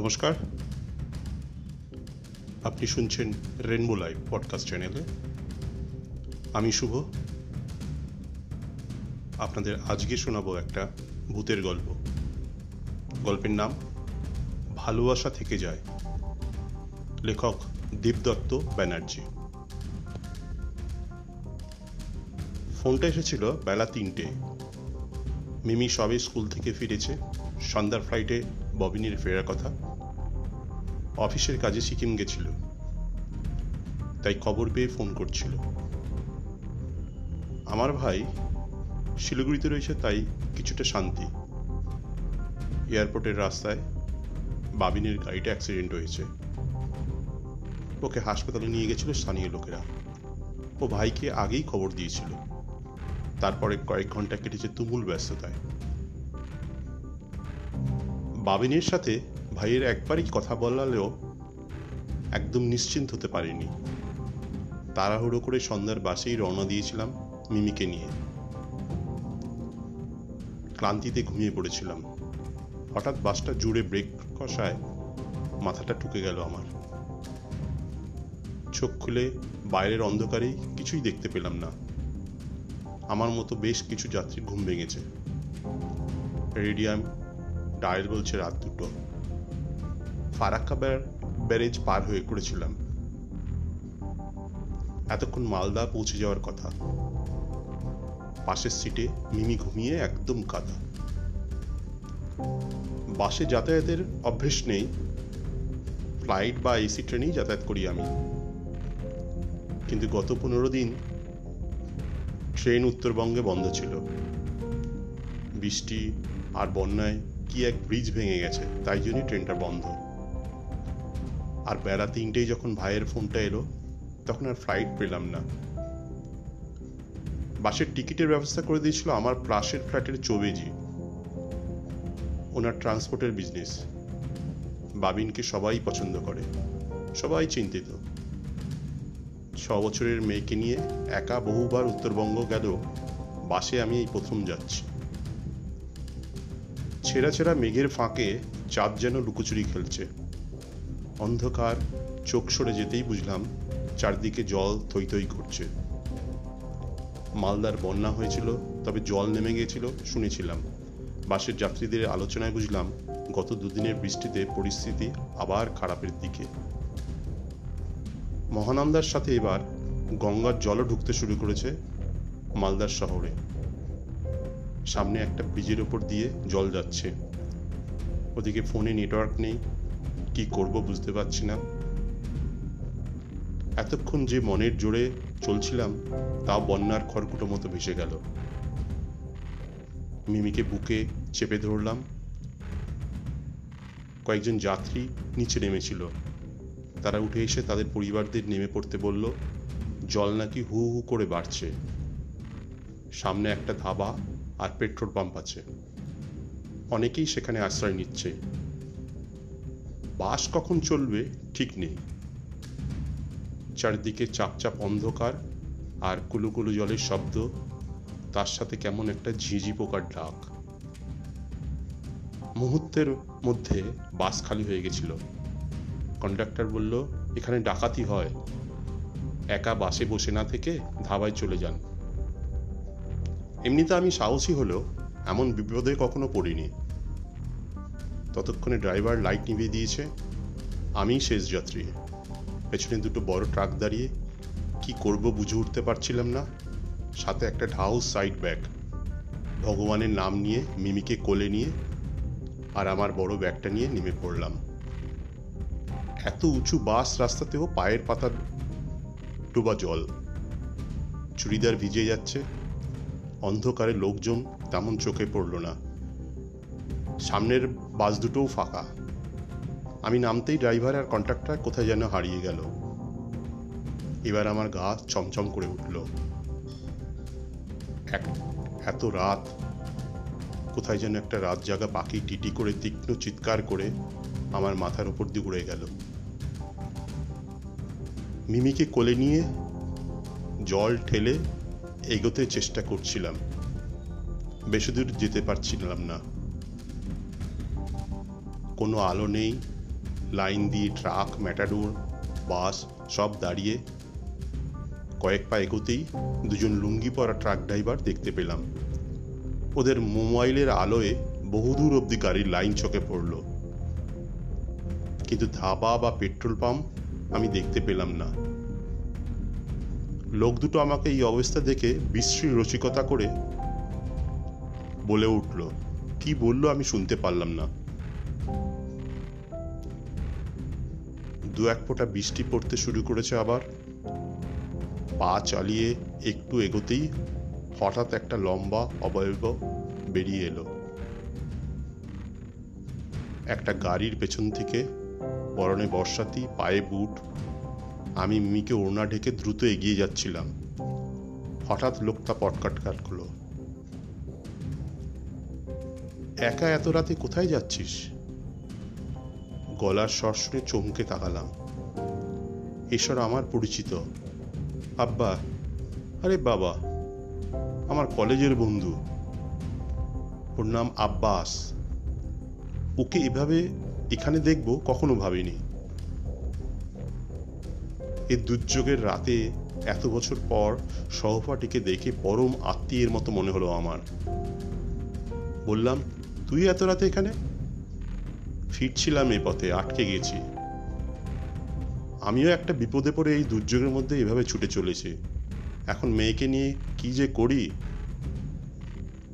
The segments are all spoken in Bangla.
নমস্কার। আপনি শুনছেন রেনবো লাইভ পডকাস্ট চ্যানেলে। আমি শুভ। আপনাদের আজকে শোনাবো একটা ভূতের গল্প। গল্পের নাম ভালোবাসা থেকে যায়। লেখক দীপদত্ত ব্যানার্জি। ফোনটা এসেছিল বেলা তিনটে। মিমি সবে স্কুল থেকে ফিরেছে। সন্ধ্যার ফ্লাইটে ববিনের ফেরার কথা। অফিসের কাজে সিকিম গেছিল। তাই খবর পেয়ে ফোন করছিল। আমার ভাই শিলিগুড়িতে রয়েছে, তাই কিছুটা শান্তি। এয়ারপোর্টের রাস্তায় বাবিনের গাড়িটা অ্যাক্সিডেন্ট হয়েছে। ওকে হাসপাতালে নিয়ে গেছিল স্থানীয় লোকেরা। ও ভাইকে আগেই খবর দিয়েছিল। তারপরে কয়েক ঘণ্টা কেটেছে তুমুল ব্যস্ততায়। বাবিনের সাথে ভাইয়ের একবারই কথা বলালেও একদম নিশ্চিন্ত হতে পারিনি। তাড়াহুড়ো করে সন্ধ্যার বাসেই রওনা দিয়েছিলাম মিমিকে নিয়ে। ক্লান্তিতে ঘুমিয়ে পড়েছিলাম। হঠাৎ বাসটা জুড়ে ব্রেক কষায় মাথাটা ঠুকে গেল আমার। চোখ খুলে বাইরের অন্ধকারেই কিছুই দেখতে পেলাম না। আমার মতো বেশ কিছু যাত্রীর ঘুম ভেঙেছে। রেডিয়াম ডায়াল বলছে রাত দুটো। ফারাক্কা ব্যারেজ পার হয়ে করেছিলাম। এতক্ষণ মালদা পৌঁছে যাওয়ার কথা। পাশের সিটে মিমি ঘুমিয়ে একদম কাদা। বাসে যাতায়াতের অভ্যেস নেই। ফ্লাইট বা এসি ট্রেনেই যাতায়াত করি আমি। কিন্তু গত পনেরো দিন ট্রেন উত্তরবঙ্গে বন্ধ ছিল। বৃষ্টি আর বন্যায় কি এক ব্রিজ ভেঙে গেছে, তাই জন্যই ট্রেনটা বন্ধ। আর বেলা তিনটেই যখন ভাইয়ের ফোনটা এলো, তখন আর ফ্লাইট পেলাম না। বাসের টিকিটের ব্যবস্থা করে দিয়েছিল আমার প্লাসের ফ্ল্যাটের চৌবেজি। ওনার ট্রান্সপোর্টের বিজনেস বাবিনকে সবাই পছন্দ করে। সবাই চিন্তিত। ছ বছরের মেয়েকে নিয়ে একা বহুবার উত্তরবঙ্গ গেল, বাসে আমি এই প্রথম যাচ্ছি। ছেঁড়া ছেঁড়া মেঘের ফাঁকে চাঁদ যেন লুকোচুরি খেলছে। অন্ধকার, চোখ সরে যেতেই বুঝলাম চারদিকে জল থই থই করছে মালদার বন্যা হয়েছিল, তবে জল নেমে গিয়েছিল শুনেছিলাম। বাসের যাত্রীদের আলোচনায় বুঝলাম গত দুদিনের বৃষ্টিতে পরিস্থিতি আবার খারাপের দিকে। মহানন্দার সাথে এবার গঙ্গার জলও ঢুকতে শুরু করেছে মালদার শহরে। সামনে একটা ব্রিজের ওপর দিয়ে জল যাচ্ছে। ওদিকে ফোনে নেটওয়ার্ক নেই কি করব বুঝতে পারছি না। এতক্ষণ যে মনের জোরে চলছিলাম তাও বন্যার খড়কুটো মতো ভেসে গেল। মিমিকে বুকে চেপে ধরলাম। কয়েকজন যাত্রী নিচে নেমেছিল। তারা উঠে এসে তাদের পরিবারদের নেমে পড়তে বলল, জল নাকি হু হু করে বাড়ছে। সামনে একটা ধাবা আর পেট্রোল পাম্প আছে। অনেকেই সেখানে আশ্রয় নিচ্ছে। বাস কখন চলবে, ঠিক নেই। চারিদিকে চাপচাপ অন্ধকার আর কুলুকুলু জলের শব্দ, তার সাথে কেমন একটা ঝিঝি পোকার ডাক। মুহূর্তের মধ্যে বাস খালি হয়ে গেছিল। কন্ডাক্টর বলল, এখানে ডাকাতি হয়। একা বাসে বসে না থেকে ধাবায় চলে যান। এমনিতে আমি সাহসী হলেও এমন বিপদে কখনো পড়িনি। ততক্ষণে ড্রাইভার লাইট নিভিয়ে দিয়েছে। আমি শেষ যাত্রী। পেছনে দুটো বড় ট্রাক দাঁড়িয়ে কি করব বুঝে উঠতে পারছিলাম না। সাথে একটা ঢাউ সাইড ব্যাগ। ভগবানের নাম নিয়ে, মিমিকে কোলে নিয়ে আর আমার বড় ব্যাগটা নিয়ে নেমে পড়লাম। এত উঁচু বাস রাস্তাতেও পায়ের পাতা ডোবা জল। চুড়িদার ভিজে যাচ্ছে। অন্ধকারে লোকজন তেমন চোখে পড়ল না। সামনের বাস দুটোও ফাঁকা। আমি নামতেই ড্রাইভার আর কন্ট্রাক্টর কোথায় যেন হারিয়ে গেল। এবার আমার গা চমচম করে উঠল। এত রাত। কোথায় যেন একটা রাত জাগা পাখি টিটি করে তীক্ষ্ণ চিৎকার করে আমার মাথার উপর দিয়ে উড়ে গেল। মিমিকে কোলে নিয়ে জল ঠেলে এগোতে চেষ্টা করছিলাম। বেশি দূর যেতে পারছিলাম না। কোনো আলো নেই। লাইন দিয়ে ট্রাক, ম্যাটাডোর, বাস সব দাঁড়িয়ে কয়েক পা এগোতেই দুজন লুঙ্গি পরা ট্রাক ড্রাইভার দেখতে পেলাম। ওদের মোবাইলের আলোয় বহুদূর অবধি গাড়ির লাইন চোখে পড়ল। কিন্তু ধাবা বা পেট্রোল পাম্প আমি দেখতে পেলাম না। লোক দুটো আমাকে এই অবস্থা দেখে বিশ্রী রসিকতা করে বলে উঠল, কি বলল আমি শুনতে পারলাম না। দু এক ফোঁটা বৃষ্টি পড়তে শুরু করেছে আবার। পা চালিয়ে একটু এগোতেই হঠাৎ একটা লম্বা অবয়ব বেরিয়ে এলো। একটা গাড়ির পেছন থেকে পরনে বর্ষাতি, পায়ে বুট। আমি মিমিকে ওড়না ঢেকে দ্রুত এগিয়ে যাচ্ছিলাম। হঠাৎ লোকটা পটকাট কাটলো। একা এত রাতে কোথায় যাচ্ছিস? গলার স্বর শুনে চমকে তাকালাম। ঈশ্বর আমার পরিচিত। আব্বা, আরে বাবা, আমার কলেজের বন্ধু। ওর নাম আব্বাস। ওকে এভাবে এখানে দেখব কখনো ভাবিনি। এ দুর্যোগের রাতে এত বছর পর সহপাঠীকে দেখে পরম আত্মীয়ের মতো মনে হলো আমার। বললাম, তুই এত রাতে এখানে? ফিরছিলাম এ পথে, আটকে গেছি আমিও একটা বিপদে পড়ে এই দুর্যোগের মধ্যে এভাবে ছুটে চলেছি। এখন মেয়েকে নিয়ে কি যে করি?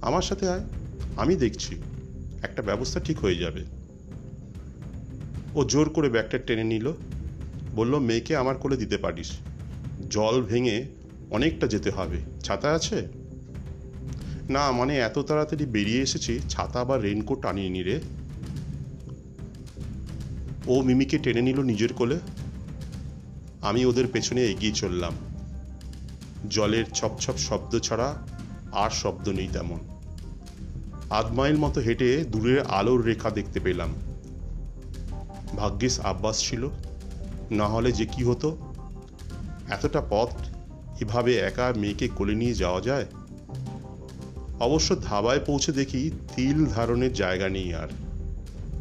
আমার সাথে আয়, আমি দেখছি, একটা ব্যবস্থা ঠিক হয়ে যাবে। ও জোর করে ব্যাগটা টেনে নিল, বলল, মেয়েকে আমার কোলে দিতে পারিস। জল ভেঙে অনেকটা যেতে হবে। ছাতা আছে? না মানে এত তাড়াতাড়ি বেরিয়ে এসেছি, ছাতা বা রেনকোট আনিয়ে নি রে। ও মিমিকে টেনে নিল নিজের কোলে। আমি ওদের পেছনে এগিয়ে চললাম। জলের ছপ ছপ শব্দ ছাড়া আর শব্দ নেই তেমন। আধ মাইল মতো হেঁটে দূরের আলোর রেখা দেখতে পেলাম। ভাগ্যিস আব্বাস ছিল। না হলে যে কি হতো? এতটা পথ এভাবে একা মেয়েকে কোলে নিয়ে যাওয়া যায়? অবশ্য ধাবায় পৌঁছে দেখি তিল ধারণের জায়গা নেই আর।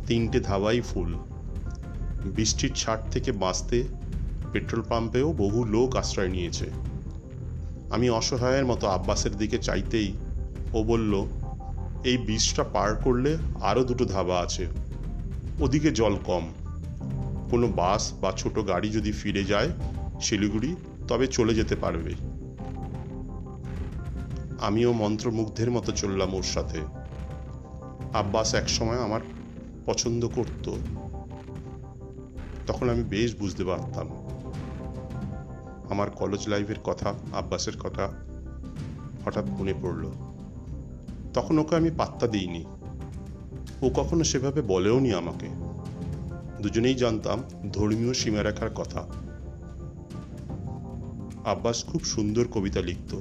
তিনটে ধাবাই ফুল। বৃষ্টির ছাট থেকে বাঁচতে পেট্রোল পাম্পেও বহু লোক আশ্রয় নিয়েছে। আমি অসহায়ের মতো আব্বাসের দিকে চাইতেই ও বলল, এই ব্রিজটা পার করলে আরও দুটো ধাবা আছে। ওদিকে জল কম। কোনো বাস বা ছোট গাড়ি যদি ফিরে যায় শিলিগুড়ি, তবে চলে যেতে পারবে। আমিও মন্ত্রমুগ্ধের মতো চললাম ওর সাথে। আব্বাস একসময় আমার পছন্দ করত। তখন আমি বেশ বুঝতে পারতাম। আমার কলেজ লাইফের কথা, আব্বাসের কথা হঠাৎ মনে পড়ল। তখন ওকে আমি পাত্তা দিইনি। ও কখনো সেভাবে বলেও নি আমাকে। দুজনেই জানতাম ধর্মীয় সীমারেখার কথা। আব্বাস খুব সুন্দর কবিতা লিখত।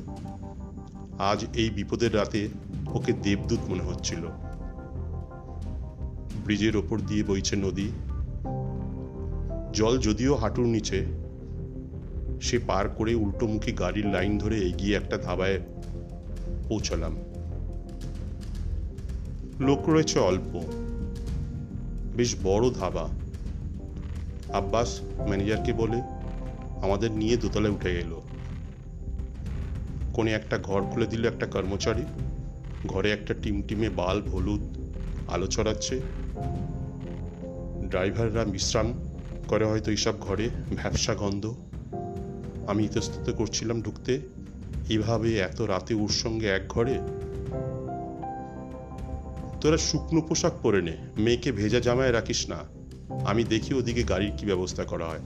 আজ এই বিপদের রাতে ওকে দেবদূত মনে হচ্ছিল। ব্রিজের ওপর দিয়ে বইছে নদী। জল যদিও হাঁটুর নিচে, সে পার করে উল্টোমুখী গাড়ির লাইন ধরে এগিয়ে একটা ধাবায় পৌঁছালাম। লোক রয়েছে অল্প, বেশ বড় ধাবা। আব্বাস ম্যানেজারকে বলে, আমাদের নিয়ে দোতলায় উঠে গেল। কোণে একটা ঘর খুলে দিল একটা কর্মচারী। ঘরে একটা টিমটিমে বাল্ব, হলুদ, আলো ছড়াচ্ছে। ড্রাইভাররা বিশ্রাম করে হয়তো এইসব ঘরে ভ্যাবসা গন্ধ। আমি ইতস্তত করছিলাম ঢুকতে এভাবে এত রাতে ওর সঙ্গে এক ঘরে? তোরা শুকনো পোশাক পরে নে, মেয়েকে ভেজা জামায় রাখিস না। আমি দেখি ওদিকে গাড়ির কি ব্যবস্থা করা হয়।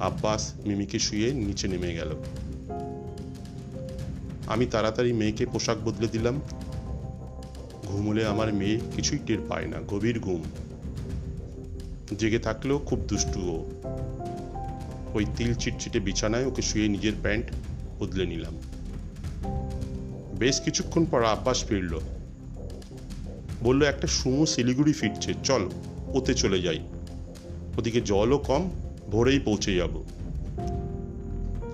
আব্বাস মিমিকে শুয়ে নিচে নেমে গেল। আমি তাড়াতাড়ি মেয়েকে পোশাক বদলে দিলাম। ঘুমলে আমার মেয়ে কিছুই টের পায় না, গভীর ঘুম। জেগে থাকলেও খুব দুষ্টু ও ওই তিল চিটচিটে বিছানায় ওকে শুয়ে নিজের প্যান্ট বদলে নিলাম। বেশ কিছুক্ষণ পর আব্বাস ফিরল। বলল, একটা সুমো শিলিগুড়ি ফিরছে, চল, ওতে চলে যাই। ওদিকে জলও কম, ভোরেই পৌঁছে যাব।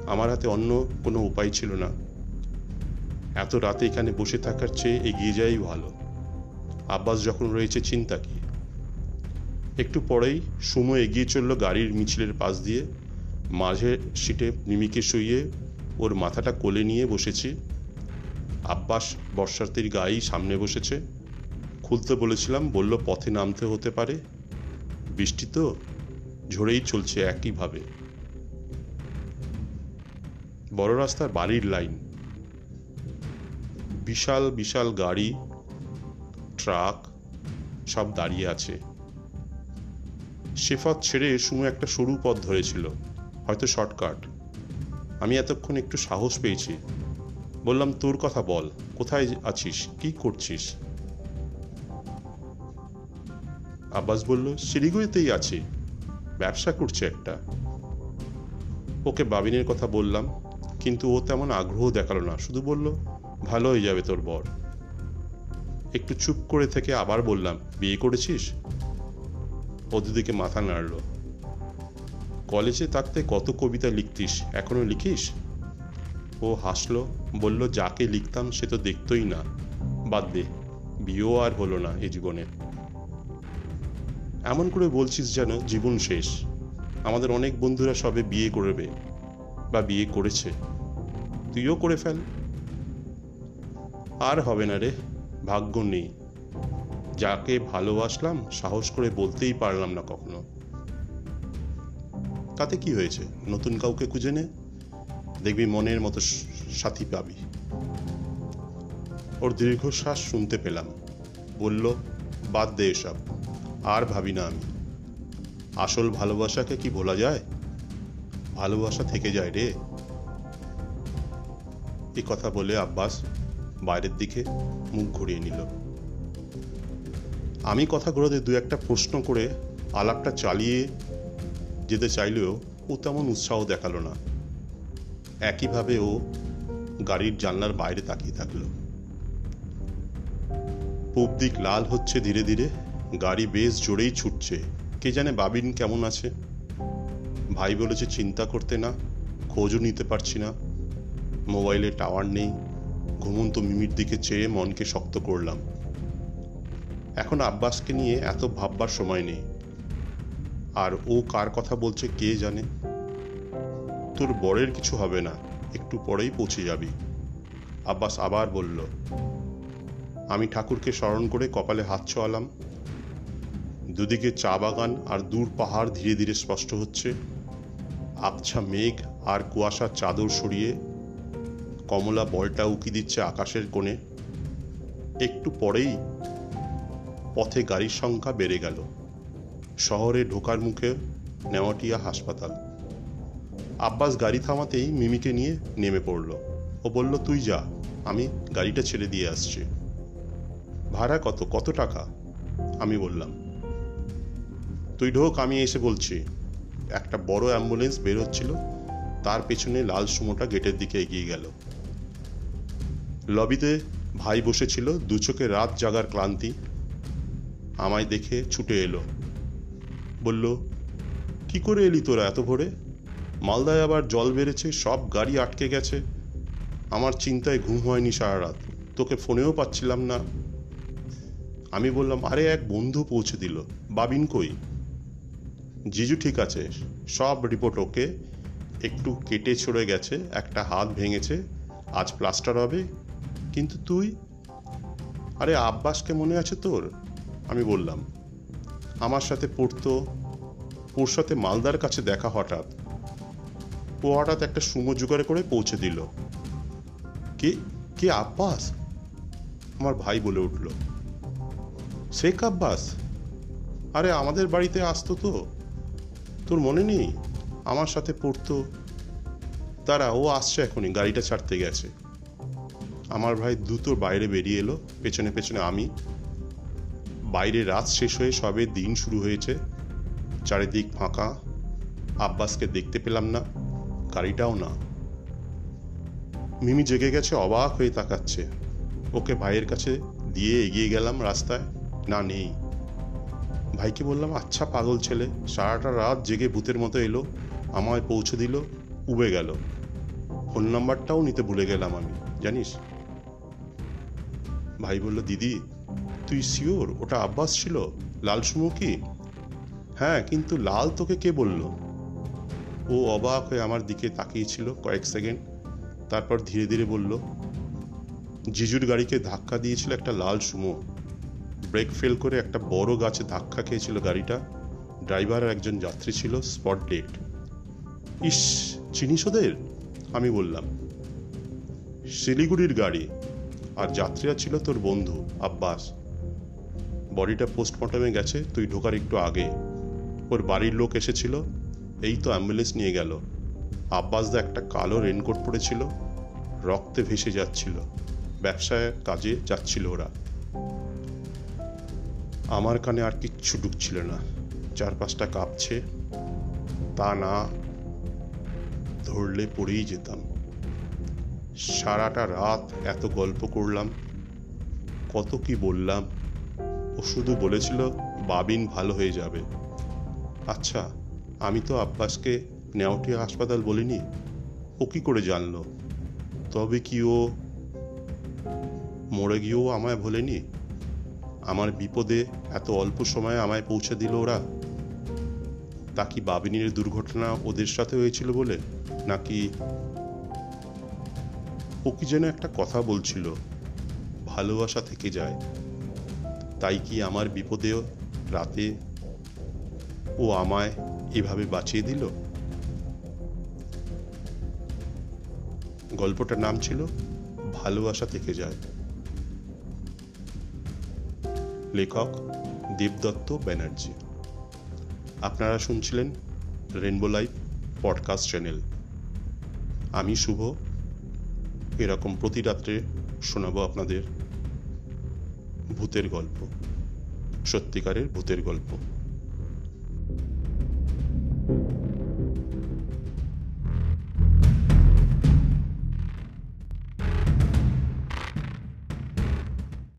আমার হাতে অন্য কোনো উপায় ছিল না। এত রাতে এখানে বসে থাকার চেয়ে এগিয়ে যাই ভালো। আব্বাস যখন রয়েছে, চিন্তা কি? একটু পরেই সুমো এগিয়ে চলল গাড়ির মিছিলের পাশ দিয়ে। মাঝে সিটে মিমিকে শুইয়ে ওর মাথাটা কোলে নিয়ে বসেছি। আব্বাস বর্ষার্থীর গায়েই সামনে বসেছে। খুলতে বলেছিলাম, বলল, পথে নামতে হতে পারে। বৃষ্টি তো ঝরেই চলছে একইভাবে। বড় রাস্তার বাড়ির লাইন। বিশাল বিশাল গাড়ি, ট্রাক সব দাঁড়িয়ে আছে। শেফাত ছেড়ে সুমু একটা সরু পথ ধরেছিল, হয়তো শর্টকাট। আমি এতক্ষণ একটু সাহস পেয়েছি। বললাম, তোর কথা বল, কোথায় আছিস? কি করছিস? আব্বাস বলল, শিলিগুড়িতেই আছি। ব্যবসা করছে একটা। ওকে বাবিনের কথা বললাম, কিন্তু ও তেমন আগ্রহ দেখাল না, শুধু বলল, ভালো হয়ে যাবে তোর বর। একটু চুপ করে থেকে আবার বললাম, বিয়ে করেছিস? ও দুদিকে মাথা নাড়ল। কলেজে থাকতে কত কবিতা লিখতিস এখনও লিখিস? ও হাসলো, বলল, যাকে লিখতাম সে তো দেখতই না। বাদ দে, বিয়েও আর হলো না এ জীবনে। এমন করে বলছিস যেন জীবন শেষ। আমাদের অনেক বন্ধুরা সবে বিয়ে করবে বা বিয়ে করেছে। তুইও করে ফেল। আর হবে না রে, ভাগ্য নেই। যাকে ভালোবাসলাম, সাহস করে বলতেই পারলাম না কখনো। তাতে কি হয়েছে? নতুন কাউকে খুঁজে নে। দেখবি মনের মতো সাথী পাবি। ওর দীর্ঘশ্বাস শুনতে পেলাম। বলল, বাদ দে এসব। আর ভাবি না আমি। আসল ভালোবাসাকে কি ভোলা যায়? ভালোবাসা থেকে যায় রে। এই কথা বলে আব্বাস বাইরের দিকে মুখ ঘুরিয়ে নিল। আমি কথাগুলোতে দু একটা প্রশ্ন করে আলাপটা চালিয়ে যেতে চাইলেও ও তেমন উৎসাহ দেখাল না। একইভাবে ও গাড়ির জানলার বাইরে তাকিয়ে থাকল। পূব দিক লাল হচ্ছে ধীরে ধীরে, গাড়ি বেশ জোরেই ছুটছে। কে জানে বাবিন কেমন আছে? ভাই বলেছে চিন্তা করতে না, খোঁজও নিতে পারছি না। মোবাইলে টাওয়ার নেই, ঘুমন্ত মিমির দিকে চেয়ে মনকে শক্ত করলাম। এখন আব্বাসকে নিয়ে এত ভাববার সময় নেই। আর ও কার কথা বলছে কে জানে? তোর বরের কিছু হবে না, একটু পরেই পৌঁছে যাবি। আব্বাস আবার বলল, আমি ঠাকুরকে স্মরণ করে কপালে হাত ছোয়ালাম। দুদিকে চা বাগান আর দূর পাহাড় ধীরে ধীরে স্পষ্ট হচ্ছে। আবছা মেঘ আর কুয়াশার চাদর সরিয়ে কমলা বলটা উকি দিচ্ছে আকাশের কোণে। একটু পরেই পথে গাড়ির সংখ্যা বেড়ে গেল। শহরে ঢোকার মুখে নেওয়াটিয়া হাসপাতাল। আব্বাস গাড়ি থামাতেই মিমিকে নিয়ে নেমে পড়ল। ও বলল, তুই যা, আমি গাড়িটা ছেড়ে দিয়ে আসছি। ভাড়া কত কত টাকা? আমি বললাম, তুই ঢোক, আমি এসে বলছি। একটা বড় অ্যাম্বুলেন্স বের হচ্ছিল। তার পেছনে লাল সুমোটা গেটের দিকে এগিয়ে গেল। লবিতে ভাই বসেছিল দু চোখে রাত জাগার ক্লান্তি। আমায় দেখে ছুটে এলো। বলল, কি করে এলি তোরা এত ভোরে? মালদায় আবার জল বেড়েছে, সব গাড়ি আটকে গেছে। আমার চিন্তায় ঘুম হয়নি সারা রাত তোকে ফোনেও পাচ্ছিলাম না। আমি বললাম, আরে, এক বন্ধু পৌঁছে দিল। বাবিন কই? জিজু ঠিক আছে। সব রিপোর্ট ওকে। একটু কেটে ছড়ে গেছে, একটা হাত ভেঙেছে। আজ প্লাস্টার হবে। কিন্তু তুই? আরে, আব্বাসকে মনে আছে তোর? আমি বললাম, আমার সাথে পড়তো, ওর সাথে মালদার কাছে দেখা হঠাৎ। ও হঠাৎ একটা সুমো জোগাড় করে পৌঁছে দিল। কে কে আব্বাস? আমার ভাই বলে উঠল, শেখ আব্বাস? আরে আমাদের বাড়িতে আসতো তো। তোর মনে নেই? আমার সাথে পড়তো। তারা ও আসছে এখনই, গাড়িটা ছাড়তে গেছে। আমার ভাই দ্রুত বাইরে বেরিয়ে এলো, পেছনে পেছনে আমি বাইরে রাত শেষ হয়ে সবে দিন শুরু হয়েছে। চারিদিক ফাঁকা। আব্বাসকে দেখতে পেলাম না, গাড়িটাও না। মিমি জেগে গেছে, অবাক হয়ে তাকাচ্ছে। ওকে ভাইয়ের কাছে দিয়ে এগিয়ে গেলাম রাস্তায়। না, নেই। ভাইকে বললাম আচ্ছা পাগল ছেলে, সারাটা রাত জেগে ভূতের মতো এলো, আমায় পৌঁছে দিল, উবে গেল। ফোন নাম্বারটাও নিতে ভুলে গেলাম আমি, জানিস? ভাই বলল, দিদি তুই শিওর ওটা আব্বাস ছিল? লাল সুমো কি? হ্যাঁ কিন্তু লাল তোকে কে বলল? ও অবাক হয়ে আমার দিকে তাকিয়েছিল কয়েক সেকেন্ড। তারপর ধীরে ধীরে বলল, জিজুর গাড়িকে ধাক্কা দিয়েছিল একটা লাল সুমো ব্রেক ফেল করে একটা বড় গাছে ধাক্কা খেয়েছিল গাড়িটা। ড্রাইভার একজন যাত্রী ছিল, স্পট ডেট। ইস, চিনিস ওদের? আমি বললাম, শিলিগুড়ির গাড়ি। আর যাত্রীরা ছিল তোর বন্ধু, আব্বাস। বডিটা পোস্টমর্টমে গেছে, তুই ঢোকার একটু আগে। ওর বাড়ির লোক এসেছিল, এই তো অ্যাম্বুলেন্স নিয়ে গেল। আব্বাসদা একটা কালো রেনকোট পরেছিল, রক্তে ভেসে যাচ্ছিল। ব্যবসায় কাজে যাচ্ছিল ওরা। আমার কানে আর কিচ্ছু ঢুকছিল না। চারপাশটা কাঁপছে। তা না, ধরলে পড়েই যেতাম। সারাটা রাত এত গল্প করলাম, কত কি বললাম। ও শুধু বলেছিল, বাবিন ভালো হয়ে যাবে। আচ্ছা আমি তো আব্বাসকে নেওটিয়া হাসপাতাল বলিনি। ও কি করে জানলো? তবে কি ও মরে গিয়েও আমায় ভোলেনি? আমার বিপদে এত অল্প সময়ে আমায় পৌঁছে দিল ওরা? তা কি বাবিনীর দুর্ঘটনা ওদের সাথে হয়েছিল বলে? নাকি ও কি যেন একটা কথা বলছিল, ভালোবাসা থেকে যায়। তাই কি আমার বিপদেও রাতে ও আমায় এভাবে বাঁচিয়ে দিল? গল্পটার নাম ছিল ভালোবাসা থেকে যায়। লেখক দেবদত্ত ব্যানার্জি। আপনারা শুনছিলেন রেনবো লাইভ পডকাস্ট চ্যানেল। আমি শুভ। এরকম প্রতি রাত্রে শোনাবো আপনাদের ভূতের গল্প সত্যিকারের ভূতের গল্প।